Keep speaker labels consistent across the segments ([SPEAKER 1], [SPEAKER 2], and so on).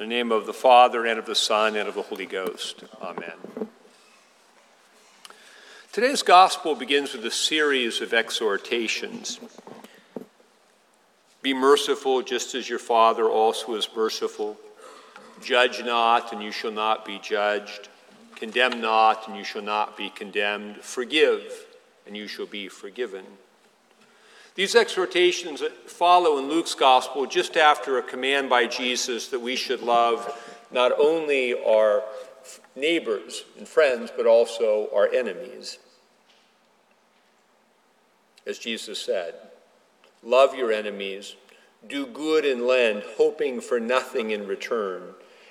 [SPEAKER 1] In the name of the Father, and of the Son, and of the Holy Ghost. Amen. Today's gospel begins with a series of exhortations. Be merciful just as your Father also is merciful. Judge not, and you shall not be judged. Condemn not, and you shall not be condemned. Forgive, and you shall be forgiven. These exhortations follow in Luke's gospel just after a command by Jesus that we should love not only our neighbors and friends, but also our enemies. As Jesus said, love your enemies, do good and lend, hoping for nothing in return,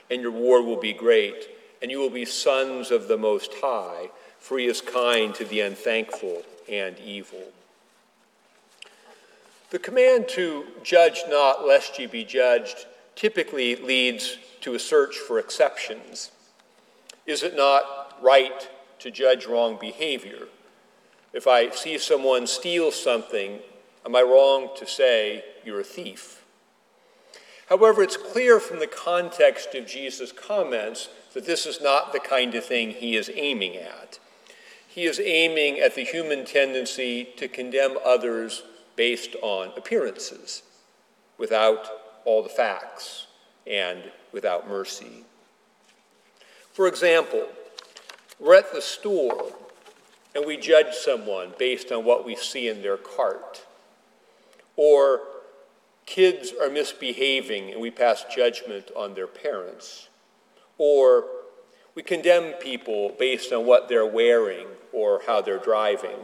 [SPEAKER 1] and your reward will be great, and you will be sons of the Most High, for he is kind to the unthankful and evil. The command to judge not lest ye be judged typically leads to a search for exceptions. Is it not right to judge wrong behavior? If I see someone steal something, am I wrong to say you're a thief? However, it's clear from the context of Jesus' comments that this is not the kind of thing he is aiming at. He is aiming at the human tendency to condemn others based on appearances, without all the facts, and without mercy. For example, we're at the store and we judge someone based on what we see in their cart. Or kids are misbehaving and we pass judgment on their parents. Or we condemn people based on what they're wearing or how they're driving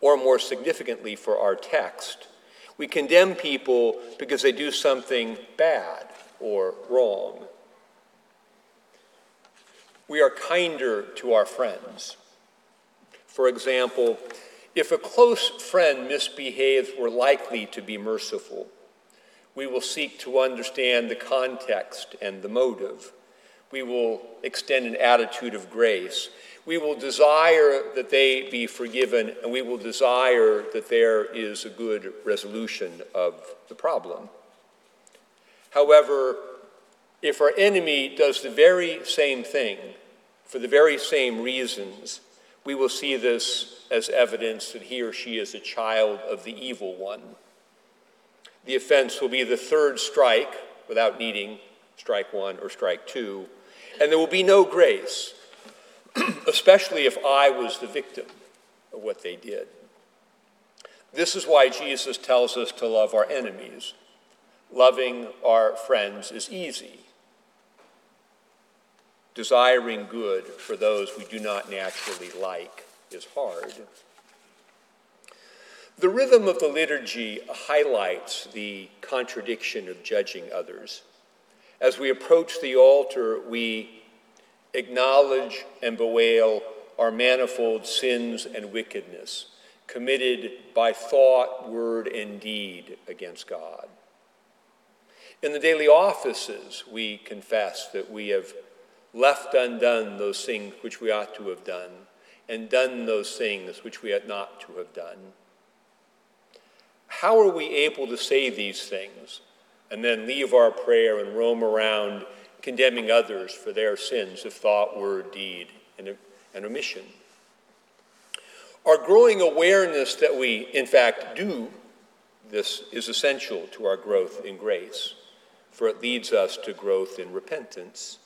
[SPEAKER 1] or more significantly for our text. We condemn people because they do something bad or wrong. We are kinder to our friends. For example, if a close friend misbehaves, we're likely to be merciful. We will seek to understand the context and the motive. We will extend an attitude of grace we will desire that they be forgiven, and we will desire that there is a good resolution of the problem. However, if our enemy does the very same thing for the very same reasons, we will see this as evidence that he or she is a child of the evil one. The offense will be the third strike without needing strike one or strike two, and there will be no grace especially if I was the victim of what they did. This is why Jesus tells us to love our enemies. Loving our friends is easy. Desiring good for those we do not naturally like is hard. The rhythm of the liturgy highlights the contradiction of judging others. As we approach the altar, we acknowledge and bewail our manifold sins and wickedness committed by thought, word, and deed against God. In the daily offices, we confess that we have left undone those things which we ought to have done, and done those things which we ought not to have done. How are we able to say these things and then leave our prayer and roam around condemning others for their sins of thought, word, deed, and, and omission. Our growing awareness that we, in fact, do this is essential to our growth in grace, for it leads us to growth in repentance.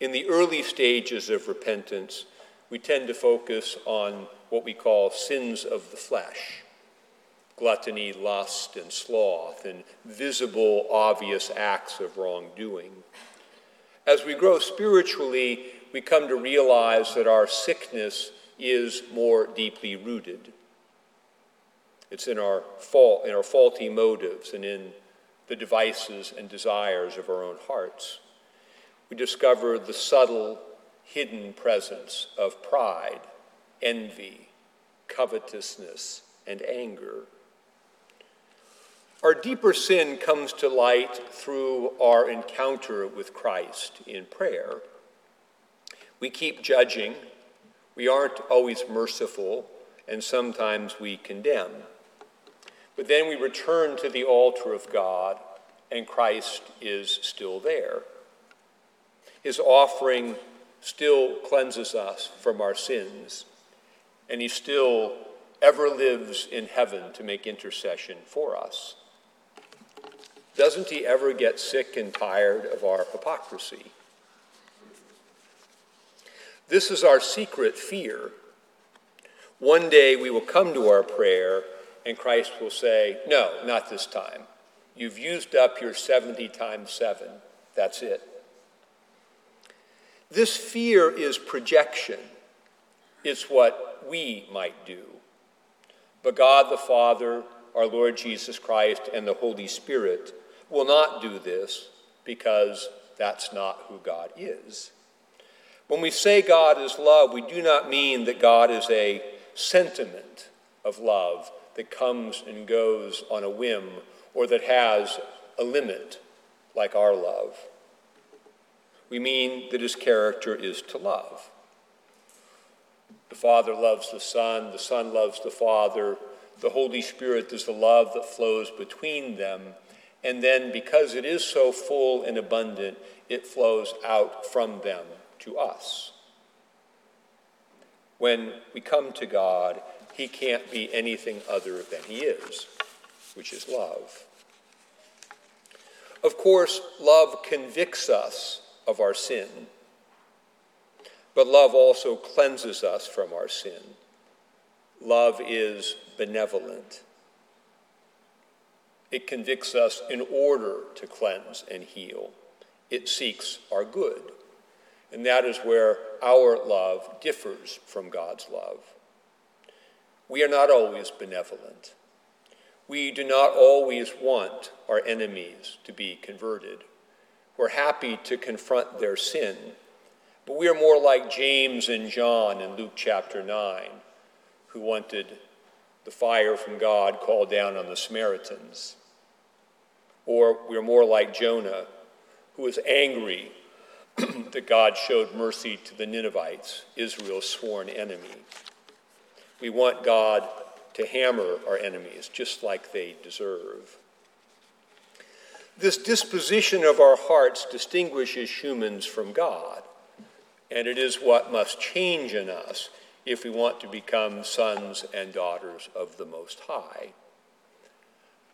[SPEAKER 1] In the early stages of repentance, we tend to focus on what we call sins of the flesh gluttony, lust, and sloth, and visible, obvious acts of wrongdoing. As we grow spiritually, we come to realize that our sickness is more deeply rooted. It's in our fault, in our faulty motives, and in the devices and desires of our own hearts. We discover the subtle, hidden presence of pride, envy, covetousness, and anger. Our deeper sin comes to light through our encounter with Christ in prayer. We keep judging, we aren't always merciful, and sometimes we condemn. But then we return to the altar of God and Christ is still there. His offering still cleanses us from our sins, and he still ever lives in heaven to make intercession for us. Doesn't he ever get sick and tired of our hypocrisy? This is our secret fear. One day we will come to our prayer, and Christ will say, No, not this time. You've used up your 70 times 7. That's it. This fear is projection. It's what we might do. But God the Father, our Lord Jesus Christ, and the Holy Spirit will not do this because that's not who God is. When we say God is love, we do not mean that God is a sentiment of love that comes and goes on a whim or that has a limit like our love. We mean that his character is to love. The Father loves the Son, the Son loves the Father, the Holy Spirit is the love that flows between them. And then, because it is so full and abundant, it flows out from them to us. When we come to God, He can't be anything other than He is, which is love. Of course, love convicts us of our sin, but love also cleanses us from our sin. Love is benevolent. It convicts us in order to cleanse and heal. It seeks our good. And that is where our love differs from God's love. We are not always benevolent. We do not always want our enemies to be converted. We're happy to confront their sin, but we are more like James and John in Luke chapter 9, who wanted the fire from God called down on the Samaritans. Or we are more like Jonah, who was angry that God showed mercy to the Ninevites, Israel's sworn enemy. We want God to hammer our enemies just like they deserve. This disposition of our hearts distinguishes humans from God, and it is what must change in us if we want to become sons and daughters of the Most High.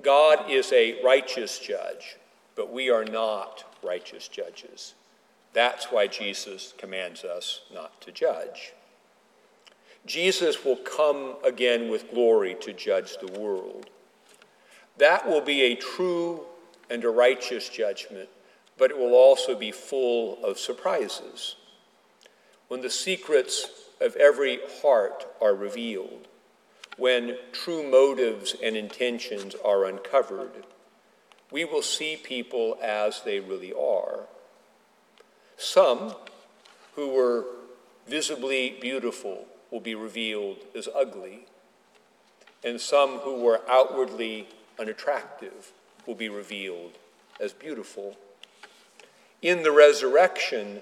[SPEAKER 1] God is a righteous judge, but we are not righteous judges. That's why Jesus commands us not to judge. Jesus will come again with glory to judge the world. That will be a true and a righteous judgment, but it will also be full of surprises. When the secrets of every heart are revealed, when true motives and intentions are uncovered, we will see people as they really are. Some who were visibly beautiful will be revealed as ugly, and some who were outwardly unattractive will be revealed as beautiful. In the resurrection,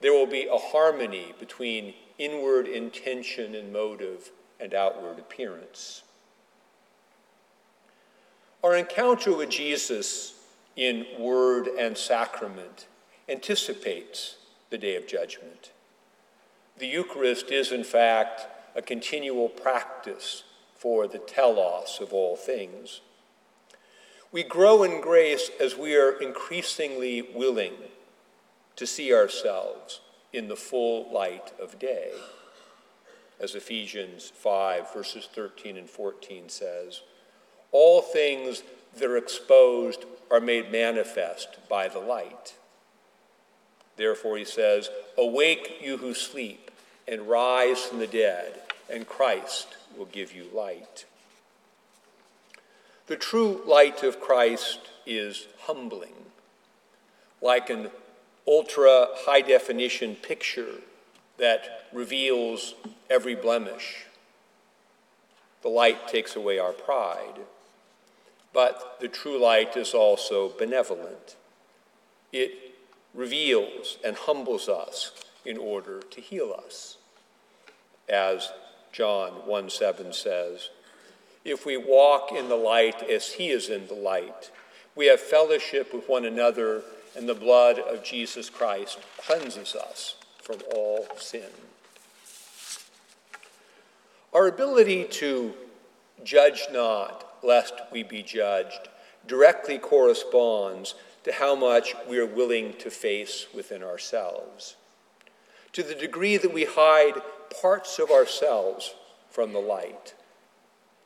[SPEAKER 1] there will be a harmony between inward intention and motive and outward appearance. Our encounter with Jesus in word and sacrament anticipates the day of judgment. The Eucharist is, in fact, a continual practice for the telos of all things. We grow in grace as we are increasingly willing to see ourselves in the full light of day as Ephesians 5, verses 13 and 14 says. All things that are exposed are made manifest by the light. Therefore, he says, Awake, you who sleep, and rise from the dead, and Christ will give you light. The true light of Christ is humbling, like an ultra high definition picture that reveals every blemish. The light takes away our pride, but the true light is also benevolent. It reveals and humbles us in order to heal us. As John 1 7 says, if we walk in the light as he is in the light, we have fellowship with one another, and the blood of Jesus Christ cleanses us from all sin. Our ability to judge not, lest we be judged, directly corresponds to how much we are willing to face within ourselves. To the degree that we hide parts of ourselves from the light,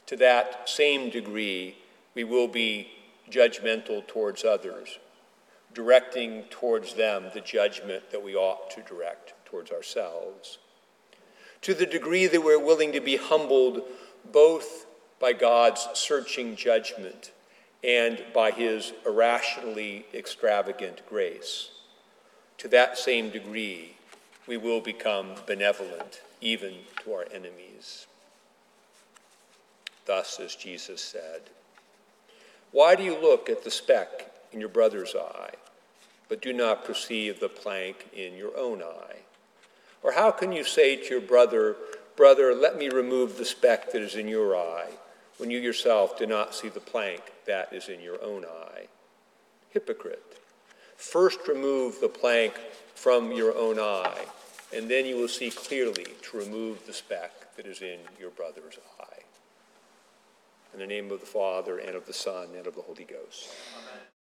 [SPEAKER 1] to that same degree we will be judgmental towards others, directing towards them the judgment that we ought to direct towards ourselves. To the degree that we're willing to be humbled both by God's searching judgment and by his irrationally extravagant grace, to that same degree we will become benevolent even to our enemies. Thus, as Jesus said, why do you look at the speck in your brother's eye, but do not perceive the plank in your own eye? Or how can you say to your brother, Brother, let me remove the speck that is in your eye, when you yourself do not see the plank that is in your own eye? Hypocrite. First remove the plank from your own eye, and then you will see clearly to remove the speck that is in your brother's eye. In the name of the Father, and of the Son, and of the Holy Ghost. Amen.